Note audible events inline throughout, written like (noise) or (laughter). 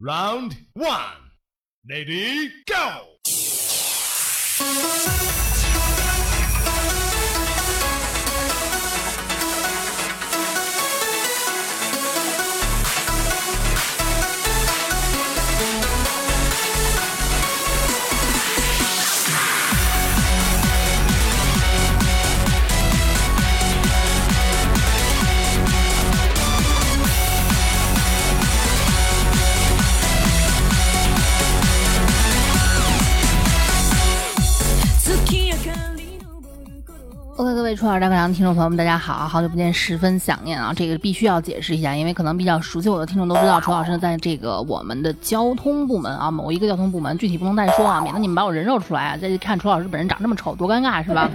Round one, lady, go! OK，各位初二大课堂听众朋友们，大家好，好久不见，十分想念啊！这个必须要解释一下，因为可能比较熟悉我的听众都知道，楚老师在这个我们的交通部门啊，某一个交通部门，具体不能再说啊，免得你们把我人肉出来啊！再看楚老师本人长这么丑，多尴尬是吧？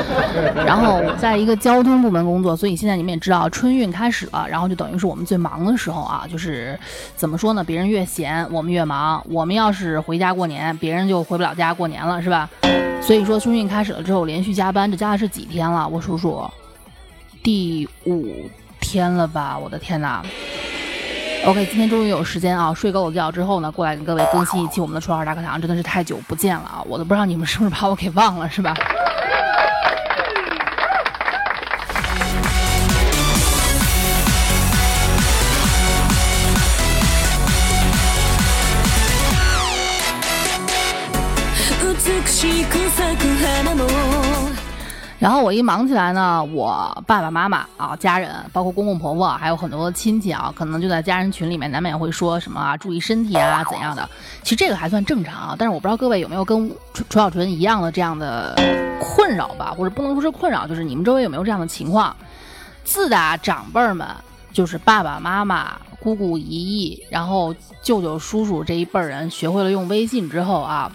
(laughs) 然后我在一个交通部门工作，所以现在你们也知道，春运开始了，然后就等于是我们最忙的时候啊，就是怎么说呢？别人越闲，我们越忙。我们要是回家过年，别人就回不了家过年了，是吧？所以说春运开始了之后，连续加班，这加的是几天了？我数数，第五天了吧？我的天哪！OK，今天终于有时间啊，睡够了觉之后呢，过来跟各位更新一期我们的初二大课堂，真的是太久不见了啊！我都不知道你们是不是把我给忘了，是吧？然后我一忙起来呢，我爸爸妈妈啊、家人，包括公公婆婆，还有很多亲戚啊，可能就在家人群里面，难免会说什么啊，注意身体啊，怎样的。其实这个还算正常啊，但是我不知道各位有没有跟楚楚小纯一样的这样的困扰吧，或者不能说是困扰，就是你们周围有没有这样的情况？自打长辈们，就是爸爸妈妈、姑姑姨姨，然后舅舅叔叔这一辈人学会了用微信之后啊，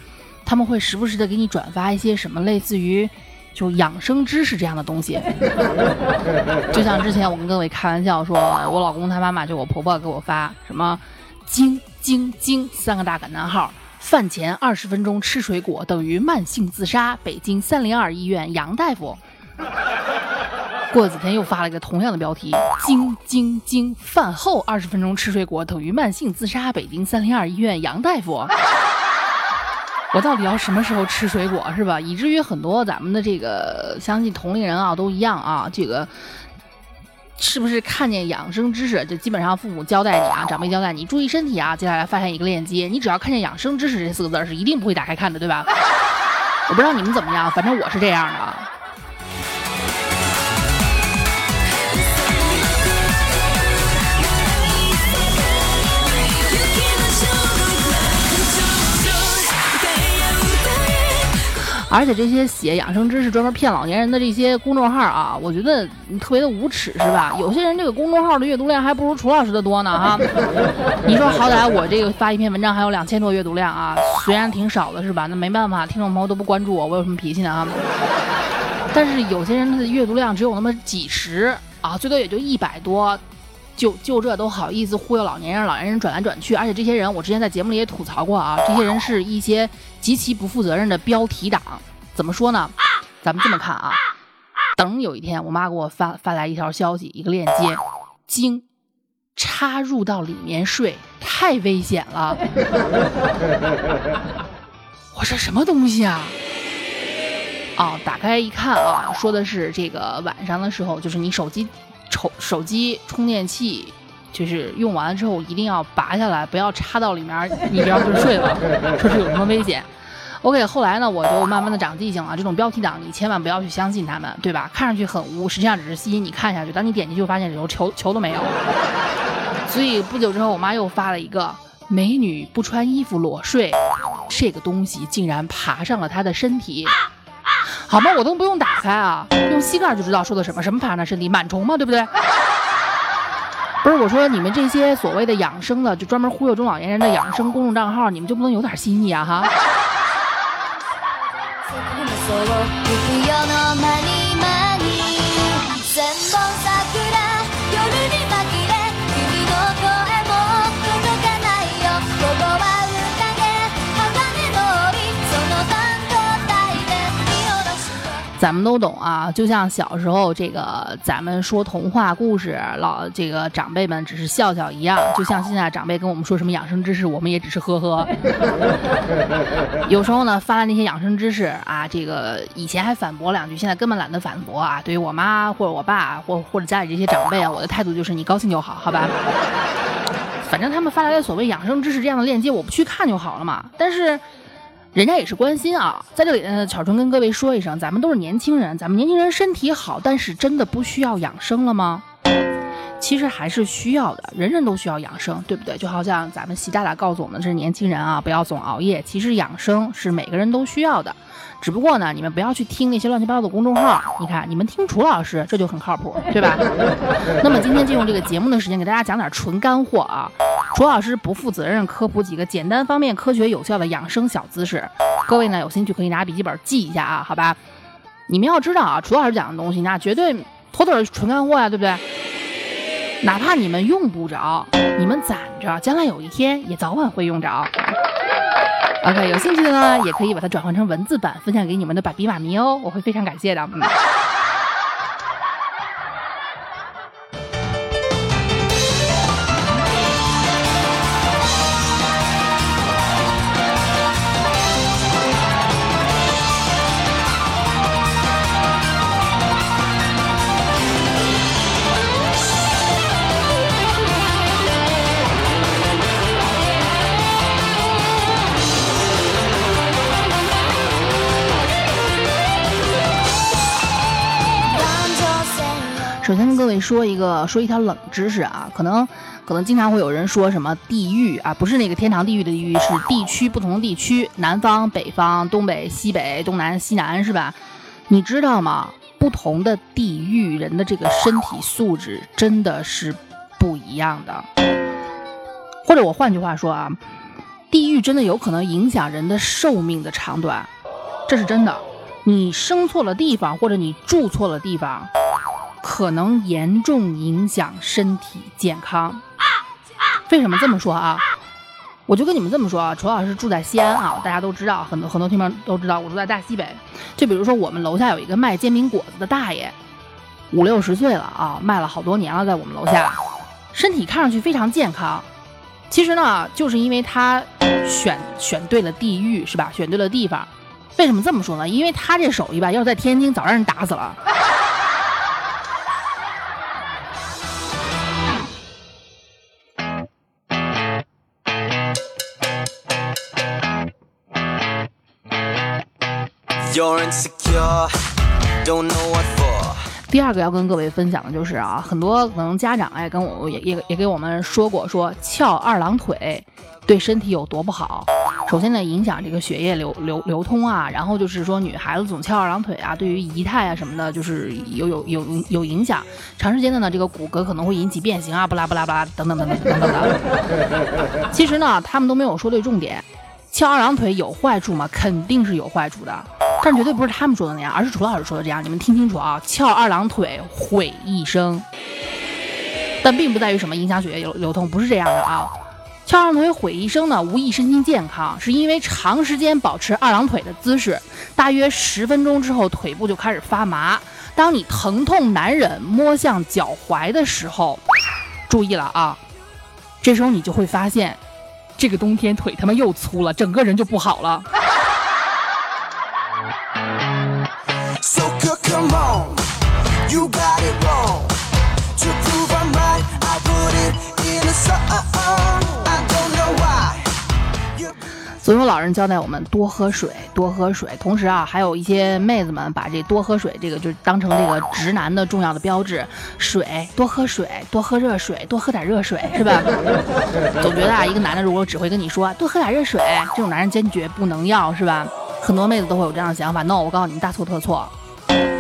他们会时不时的给你转发一些什么类似于。就养生知识这样的东西，(laughs) 就像之前我跟各位开玩笑说，我老公他妈妈就我婆婆给我发什么“精精精”三个大感叹号，饭前二十分钟吃水果等于慢性自杀，北京三零二医院杨大夫。过几天又发了一个同样的标题“惊惊惊”，饭后二十分钟吃水果等于慢性自杀，北京三零二医院杨大夫。我到底要什么时候吃水果是吧？以至于很多咱们的这个相信同龄人啊都一样啊，这个是不是看见养生知识就基本上父母交代你啊，长辈交代你注意身体啊，接下来发现一个链接，你只要看见养生知识这四个字是一定不会打开看的，对吧？(laughs) 我不知道你们怎么样，反正我是这样的。而且这些写养生知识、专门骗老年人的这些公众号啊，我觉得特别的无耻，是吧？有些人这个公众号的阅读量还不如楚老师的多呢，哈！你说好歹我这个发一篇文章还有两千多阅读量啊，虽然挺少的，是吧？那没办法，听众朋友都不关注我，我有什么脾气呢？啊！但是有些人他的阅读量只有那么几十啊，最多也就一百多，就就这都好意思忽悠老年人，老年人转来转去，而且这些人我之前在节目里也吐槽过啊，这些人是一些。极其不负责任的标题党，怎么说呢？咱们这么看啊，等有一天我妈给我发发来一条消息，一个链接，经插入到里面睡，太危险了。(laughs) 我说什么东西啊？哦，打开一看啊，说的是这个晚上的时候，就是你手机充手机充电器，就是用完了之后一定要拔下来，不要插到里面，你不要就睡了，(laughs) 说是有什么危险。OK，后来呢，我就慢慢的长记性了。这种标题党，你千万不要去相信他们，对吧？看上去很污，实际上只是吸引你看下去。当你点进去，发现里头球球都没有。所以不久之后，我妈又发了一个美女不穿衣服裸睡，这个东西竟然爬上了她的身体。好吗？我都不用打开啊，用膝盖就知道说的什么，什么爬那身体，螨虫嘛，对不对？不是我说，你们这些所谓的养生的，就专门忽悠中老年人的养生公众账号，你们就不能有点新意啊？哈。(laughs) 咱们都懂啊，就像小时候这个咱们说童话故事，老这个长辈们只是笑笑一样，就像现在长辈跟我们说什么养生知识，我们也只是呵呵。(laughs) 有时候呢，发来那些养生知识啊，这个以前还反驳两句，现在根本懒得反驳啊。对于我妈或者我爸或或者家里这些长辈啊，我的态度就是你高兴就好，好吧？反正他们发来的所谓养生知识这样的链接，我不去看就好了嘛。但是。人家也是关心啊，在这里呢，巧春跟各位说一声，咱们都是年轻人，咱们年轻人身体好，但是真的不需要养生了吗？其实还是需要的，人人都需要养生，对不对？就好像咱们习大大告诉我们，这是年轻人啊，不要总熬夜。其实养生是每个人都需要的。只不过呢，你们不要去听那些乱七八糟的公众号。你看，你们听楚老师，这就很靠谱，对吧？(laughs) 那么今天借用这个节目的时间，给大家讲点纯干货啊。楚老师不负责任科普几个简单、方便、科学、有效的养生小知识。各位呢，有兴趣可以拿笔记本记一下啊，好吧？你们要知道啊，楚老师讲的东西，那绝对妥妥的纯干货呀，对不对？哪怕你们用不着，你们攒着，将来有一天也早晚会用着。OK，有兴趣的呢，也可以把它转换成文字版，分享给你们的爸比妈咪哦，我会非常感谢的。嗯。首先跟各位说一个说一条冷知识啊，可能可能经常会有人说什么地域啊，不是那个天堂地狱的地狱，是地区不同的地区，南方、北方、东北、西北、东南、西南是吧？你知道吗？不同的地域人的这个身体素质真的是不一样的。或者我换句话说啊，地域真的有可能影响人的寿命的长短，这是真的。你生错了地方，或者你住错了地方。可能严重影响身体健康。为什么这么说啊？我就跟你们这么说啊，楚老师住在西安啊，大家都知道，很多很多听众都知道，我住在大西北。就比如说我们楼下有一个卖煎饼果子的大爷，五六十岁了啊，卖了好多年了，在我们楼下，身体看上去非常健康。其实呢，就是因为他选选对了地域，是吧？选对了地方。为什么这么说呢？因为他这手艺吧，要是在天津，早让人打死了。第二个要跟各位分享的就是啊，很多可能家长哎跟我也也也给我们说过，说翘二郎腿对身体有多不好。首先呢，影响这个血液流流流通啊，然后就是说女孩子总翘二郎腿啊，对于仪态啊什么的，就是有有有有影响。长时间的呢，这个骨骼可能会引起变形啊，不拉不拉不拉等等等等等等的。其实呢，他们都没有说对重点。翘二郎腿有坏处吗？肯定是有坏处的，但绝对不是他们说的那样，而是楚老师说的这样。你们听清楚啊，翘二郎腿毁一生，但并不在于什么影响血液流流通，不是这样的啊。翘二郎腿毁一生呢，无益身心健康，是因为长时间保持二郎腿的姿势，大约十分钟之后腿部就开始发麻。当你疼痛难忍，摸向脚踝的时候，注意了啊，这时候你就会发现。这个冬天腿他妈又粗了，整个人就不好了。总有老人交代我们多喝水，多喝水。同时啊，还有一些妹子们把这多喝水这个就当成这个直男的重要的标志。水，多喝水，多喝热水，多喝点热水，是吧？(laughs) 总觉得啊，一个男的如果只会跟你说多喝点热水，这种男人坚决不能要，是吧？很多妹子都会有这样的想法。No，我告诉你们，大错特错。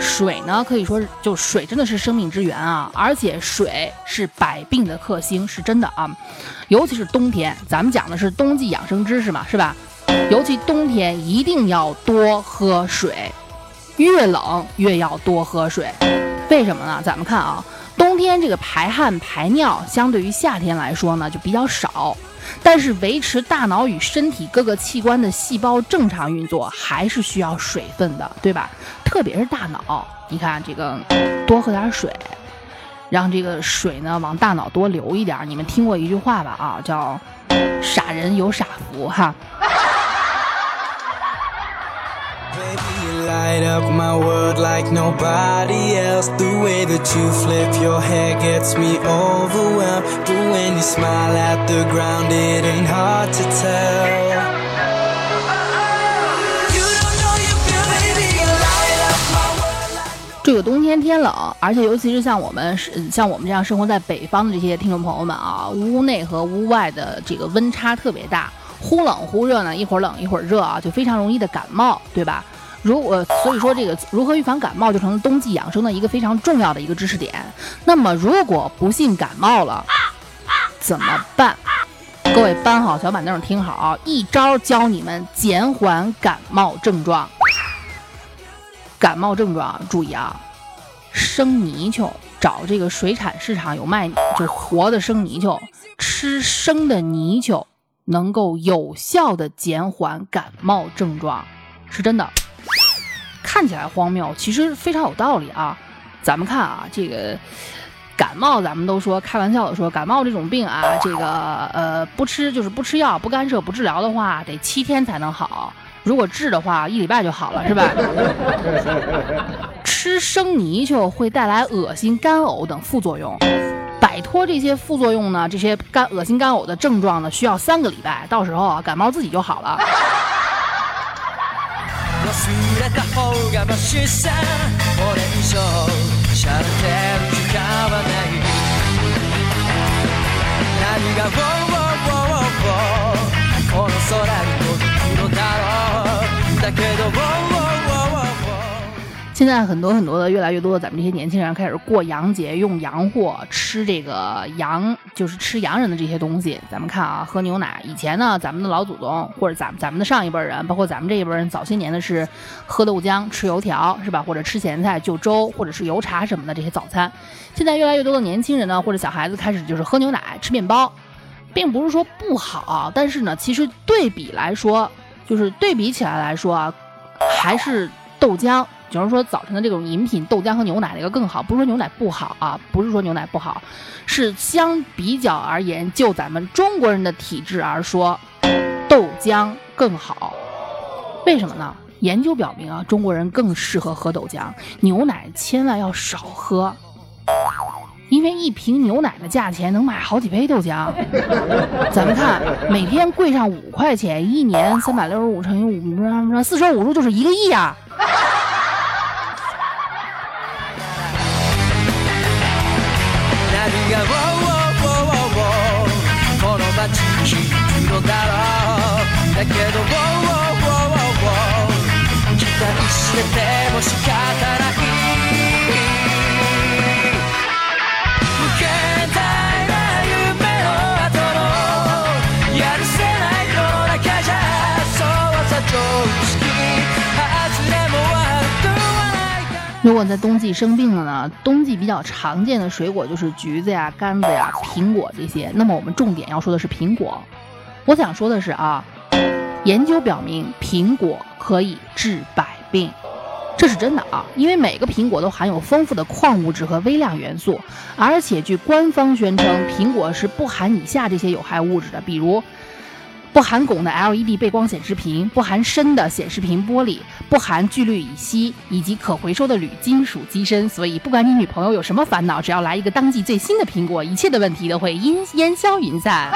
水呢，可以说是就水真的是生命之源啊，而且水是百病的克星，是真的啊。尤其是冬天，咱们讲的是冬季养生知识嘛，是吧？尤其冬天一定要多喝水，越冷越要多喝水。为什么呢？咱们看啊，冬天这个排汗排尿相对于夏天来说呢就比较少，但是维持大脑与身体各个器官的细胞正常运作还是需要水分的，对吧？特别是大脑，你看这个多喝点水，让这个水呢往大脑多流一点。你们听过一句话吧？啊，叫“傻人有傻福”哈。Light up my world like nobody else the way that you flip your hair gets me overwhelmed but when you smile at the ground it ain't hard to tell you know you're gonna be a light up a world 这个冬天天冷，而且尤其是像我们是像我们这样生活在北方的这些听众朋友们啊，屋内和屋外的这个温差特别大，忽冷忽热呢，一会儿冷一会儿热啊，就非常容易的感冒，对吧？如果所以说这个如何预防感冒就成了冬季养生的一个非常重要的一个知识点。那么如果不幸感冒了，怎么办？各位搬好小板凳听好，一招教你们减缓感冒症状。感冒症状注意啊，生泥鳅，找这个水产市场有卖就活的生泥鳅，吃生的泥鳅能够有效的减缓感冒症状，是真的。看起来荒谬，其实非常有道理啊！咱们看啊，这个感冒，咱们都说开玩笑的说，感冒这种病啊，这个呃不吃就是不吃药、不干涉、不治疗的话，得七天才能好；如果治的话，一礼拜就好了，是吧？(laughs) 吃生泥鳅会带来恶心、干呕等副作用，摆脱这些副作用呢，这些干恶心、干呕的症状呢，需要三个礼拜，到时候啊，感冒自己就好了。忘れた方がマシさこれ以上しゃれてる時間はない。何が「ウォーウォーウォーウォー」この空に届くのだろう。だけど「ウォーウォー现在很多很多的越来越多的咱们这些年轻人开始过洋节，用洋货吃这个洋，就是吃洋人的这些东西。咱们看啊，喝牛奶。以前呢，咱们的老祖宗或者咱咱们的上一辈人，包括咱们这一辈人，早些年的是喝豆浆、吃油条，是吧？或者吃咸菜、就粥，或者是油茶什么的这些早餐。现在越来越多的年轻人呢，或者小孩子开始就是喝牛奶、吃面包，并不是说不好，但是呢，其实对比来说，就是对比起来来说啊，还是豆浆。就是说，早晨的这种饮品，豆浆和牛奶的一个更好，不是说牛奶不好啊，不是说牛奶不好，是相比较而言，就咱们中国人的体质而说，豆浆更好。为什么呢？研究表明啊，中国人更适合喝豆浆，牛奶千万要少喝，因为一瓶牛奶的价钱能买好几杯豆浆。咱们看，每天贵上五块钱，一年三百六十五乘以五，四舍五入就是一个亿啊。如果在冬季生病了呢？冬季比较常见的水果就是橘子呀、柑子呀、苹果这些。那么我们重点要说的是苹果。我想说的是啊，研究表明苹果可以治百病，这是真的啊，因为每个苹果都含有丰富的矿物质和微量元素，而且据官方宣称，苹果是不含以下这些有害物质的，比如。不含汞的 LED 背光显示屏，不含砷的显示屏玻璃，不含聚氯乙烯以及可回收的铝金属机身。所以，不管你女朋友有什么烦恼，只要来一个当季最新的苹果，一切的问题都会烟烟消云散。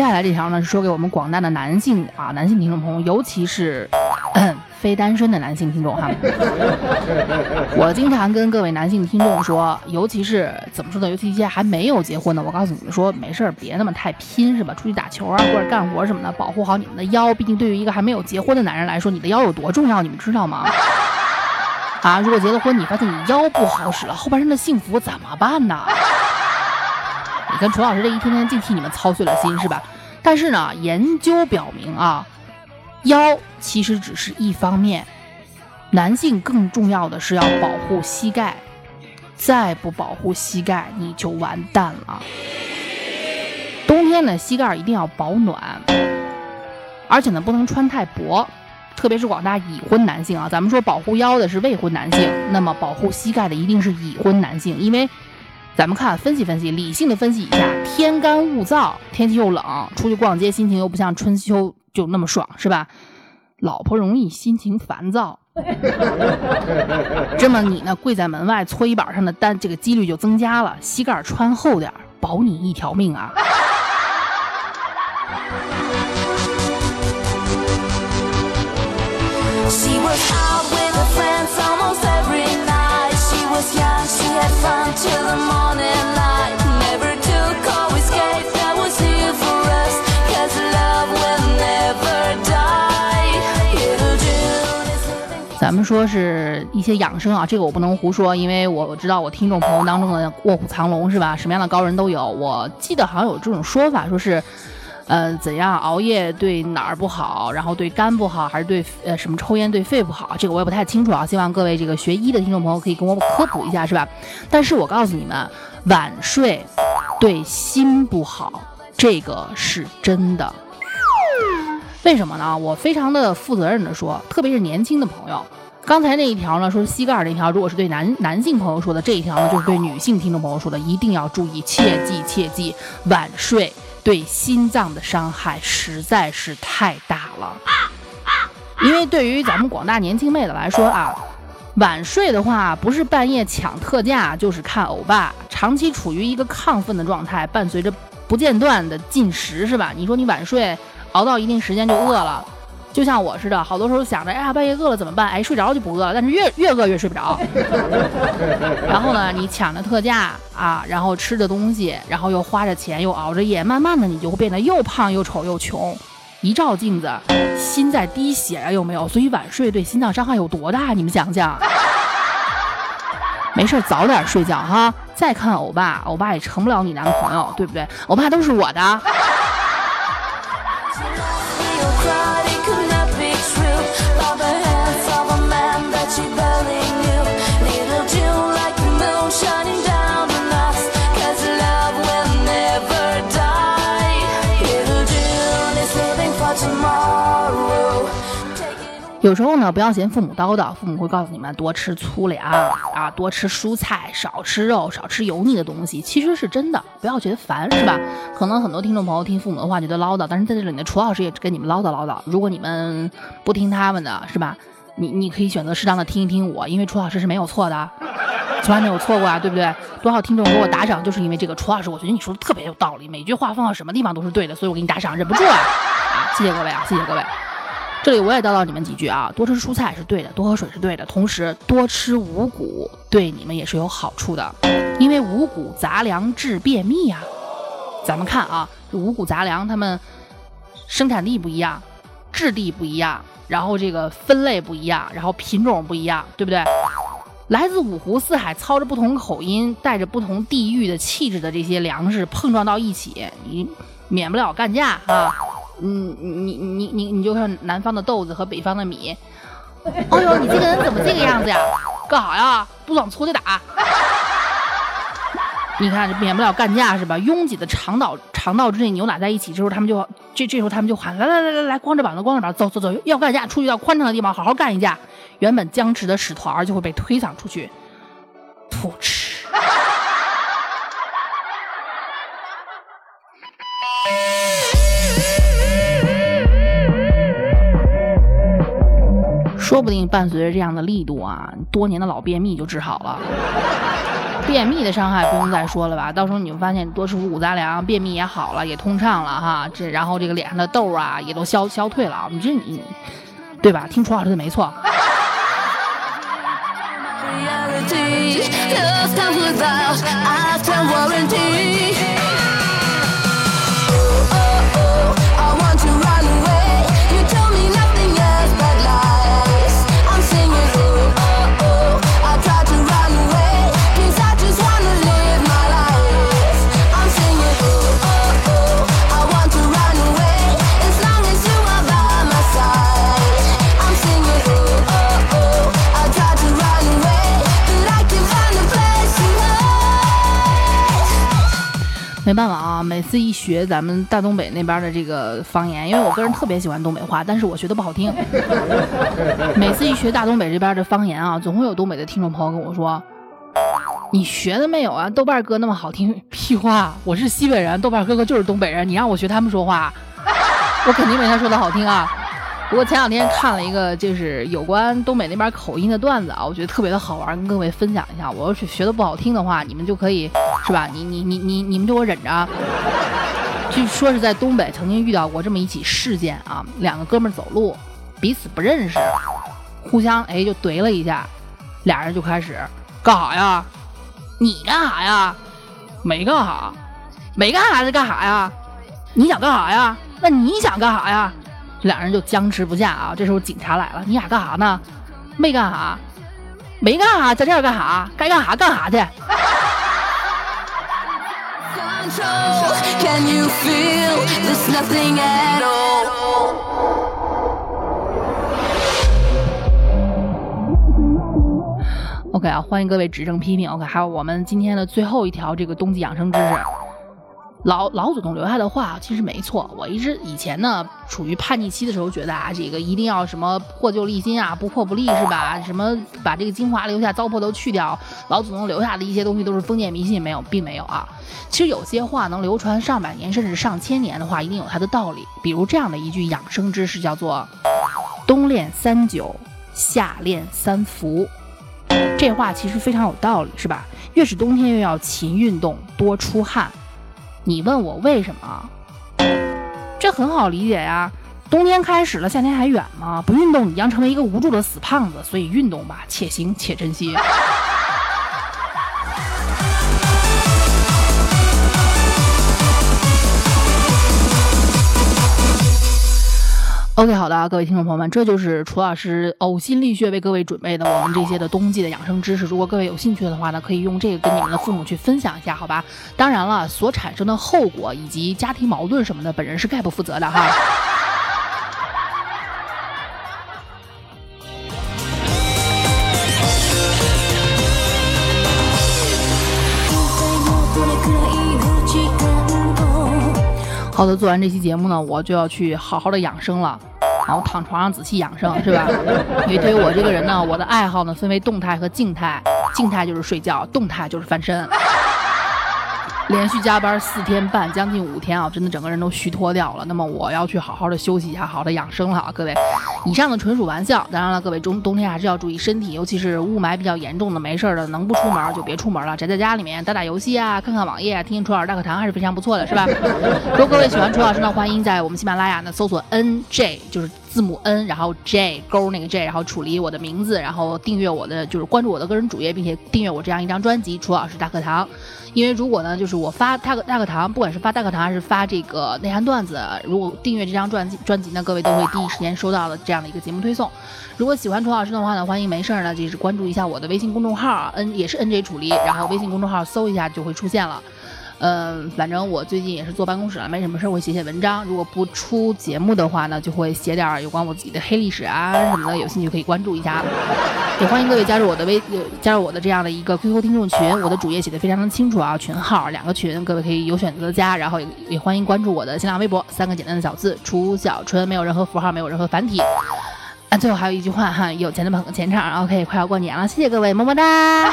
接下来这条呢是说给我们广大的男性啊，男性听众朋友，尤其是 (clears throat) 非单身的男性听众哈。(laughs) 我经常跟各位男性听众说，尤其是怎么说呢？尤其一些还没有结婚的，我告诉你们说，没事儿，别那么太拼是吧？出去打球啊，或者干活什么的，保护好你们的腰。毕竟对于一个还没有结婚的男人来说，你的腰有多重要，你们知道吗？(laughs) 啊，如果结了婚，你发现你腰不好使了，后半生的幸福怎么办呢？跟陈老师这一天天净替你们操碎了心是吧？但是呢，研究表明啊，腰其实只是一方面，男性更重要的是要保护膝盖，再不保护膝盖你就完蛋了。冬天呢，膝盖一定要保暖，而且呢不能穿太薄，特别是广大已婚男性啊，咱们说保护腰的是未婚男性，那么保护膝盖的一定是已婚男性，因为。咱们看，分析分析，理性的分析一下。天干物燥，天气又冷，出去逛街心情又不像春秋就那么爽，是吧？老婆容易心情烦躁，这么你呢，跪在门外搓衣板上的单，这个几率就增加了。膝盖穿厚点，保你一条命啊！she was out with a friend almost every night she was young 咱们说是一些养生啊，这个我不能胡说，因为我知道我听众朋友当中的卧虎藏龙是吧？什么样的高人都有。我记得好像有这种说法，说是，呃，怎样熬夜对哪儿不好，然后对肝不好，还是对呃什么抽烟对肺不好？这个我也不太清楚啊。希望各位这个学医的听众朋友可以跟我科普一下，是吧？但是我告诉你们，晚睡对心不好，这个是真的。为什么呢？我非常的负责任的说，特别是年轻的朋友，刚才那一条呢，说膝盖那条，如果是对男男性朋友说的，这一条呢，就是对女性听众朋友说的，一定要注意，切记切记，晚睡对心脏的伤害实在是太大了。因为对于咱们广大年轻妹子来说啊，晚睡的话，不是半夜抢特价，就是看欧巴，长期处于一个亢奋的状态，伴随着不间断的进食，是吧？你说你晚睡。熬到一定时间就饿了，就像我似的，好多时候想着，哎呀，半夜饿了怎么办？哎，睡着就不饿了，但是越越饿越睡不着。然后呢，你抢着特价啊，然后吃着东西，然后又花着钱，又熬着夜，慢慢的你就会变得又胖又丑又穷。一照镜子，心在滴血啊，有没有？所以晚睡对心脏伤害有多大？你们想想。没事，早点睡觉哈。再看欧巴，欧巴也成不了你男朋友，对不对？欧巴都是我的。有时候呢，不要嫌父母叨叨，父母会告诉你们多吃粗粮啊，多吃蔬菜，少吃肉，少吃油腻的东西，其实是真的。不要觉得烦，是吧？可能很多听众朋友听父母的话觉得唠叨，但是在这里呢，楚老师也跟你们唠叨唠叨。如果你们不听他们的，是吧？你你可以选择适当的听一听我，因为楚老师是没有错的，从来没有错过啊，对不对？多少听众给我打赏，就是因为这个楚老师，我觉得你说的特别有道理，每句话放到什么地方都是对的，所以我给你打赏，忍不住啊！谢谢各位啊，谢谢各位。这里我也叨叨你们几句啊，多吃蔬菜是对的，多喝水是对的，同时多吃五谷对你们也是有好处的，因为五谷杂粮治便秘呀。咱们看啊，五谷杂粮它们生产地不一样，质地不一样，然后这个分类不一样，然后品种不一样，对不对？来自五湖四海，操着不同口音，带着不同地域的气质的这些粮食碰撞到一起，你免不了干架啊。嗯，你你你你就看南方的豆子和北方的米。(laughs) 哎呦，你这个人怎么这个样子呀？干啥呀？不爽出去打。(laughs) 你看，免不了干架是吧？拥挤的肠道肠道之内扭打在一起之后，他们就这这时候他们就喊来来来来来，光着膀子光着膀子走走走，要干架出去到宽敞的地方好好干一架。原本僵持的使团就会被推搡出去，吐吃。说不定伴随着这样的力度啊，多年的老便秘就治好了。(laughs) 便秘的伤害不用再说了吧？到时候你会发现多吃五谷杂粮，便秘也好了，也通畅了哈。这然后这个脸上的痘啊也都消消退了。你这你对吧？听楚老师的没错。没办法啊，每次一学咱们大东北那边的这个方言，因为我个人特别喜欢东北话，但是我学的不好听。每次一学大东北这边的方言啊，总会有东北的听众朋友跟我说：“你学的没有啊？豆瓣哥那么好听，屁话！我是西北人，豆瓣哥哥就是东北人，你让我学他们说话，我肯定没他说的好听啊。”不过前两天看了一个就是有关东北那边口音的段子啊，我觉得特别的好玩，跟各位分享一下。我要是学的不好听的话，你们就可以是吧？你你你你你们就给我忍着。据说是在东北曾经遇到过这么一起事件啊，两个哥们走路彼此不认识，互相哎就怼了一下，俩人就开始干啥呀？你干啥呀？没干啥，没干啥是干啥呀？你想干啥呀？那你想干啥呀？这俩人就僵持不下啊！这时候警察来了，你俩干啥呢？没干啥，没干啥，在这儿干啥？该干啥干啥去。OK 啊，欢迎各位指正批评。OK，还有我们今天的最后一条这个冬季养生知识。老老祖宗留下的话其实没错，我一直以前呢处于叛逆期的时候，觉得啊这个一定要什么破旧立新啊，不破不立是吧？什么把这个精华留下，糟粕都去掉，老祖宗留下的一些东西都是封建迷信，没有，并没有啊。其实有些话能流传上百年甚至上千年的话，一定有它的道理。比如这样的一句养生知识，叫做“冬练三九，夏练三伏”。这话其实非常有道理，是吧？越是冬天，越要勤运动，多出汗。你问我为什么？这很好理解呀，冬天开始了，夏天还远吗？不运动，你将成为一个无助的死胖子。所以运动吧，且行且珍惜。OK，好的，各位听众朋友们，这就是楚老师呕心沥血为各位准备的我们这些的冬季的养生知识。如果各位有兴趣的话呢，可以用这个跟你们的父母去分享一下，好吧？当然了，所产生的后果以及家庭矛盾什么的，本人是概不负责的哈。好的，做完这期节目呢，我就要去好好的养生了。然后躺床上仔细养生是吧？(laughs) 因为对于我这个人呢，我的爱好呢分为动态和静态，静态就是睡觉，动态就是翻身。连续加班四天半，将近五天啊，真的整个人都虚脱掉了。那么我要去好好的休息一下，好好的养生了啊，各位。以上的纯属玩笑，当然了，各位冬冬天还是要注意身体，尤其是雾霾比较严重的，没事的能不出门就别出门了，宅在家里面打打游戏啊，看看网页，听听楚老师大课堂还是非常不错的，是吧？如果各位喜欢楚老师呢，欢迎在我们喜马拉雅呢搜索 N J，就是字母 N，然后 J 勾那个 J，然后楚离我的名字，然后订阅我的就是关注我的个人主页，并且订阅我这样一张专辑《楚老师大课堂》。因为如果呢，就是我发大课大课堂，不管是发大课堂还是发这个内涵段子，如果订阅这张专辑专辑呢，各位都会第一时间收到的这样的一个节目推送。如果喜欢楚老师的话呢，欢迎没事儿呢就是关注一下我的微信公众号，N 也是 N J 楚离，然后微信公众号搜一下就会出现了。嗯，反正我最近也是坐办公室了，没什么事儿会写写文章。如果不出节目的话呢，就会写点有关我自己的黑历史啊什么的，有兴趣可以关注一下。也欢迎各位加入我的微，加入我的这样的一个 QQ 听众群，我的主页写的非常的清楚啊，群号两个群，各位可以有选择的加。然后也也欢迎关注我的新浪微博，三个简单的小字楚小春，没有任何符号，没有任何繁体。啊，最后还有一句话哈，有钱的捧个钱场。OK，快要过年了，谢谢各位，么么哒。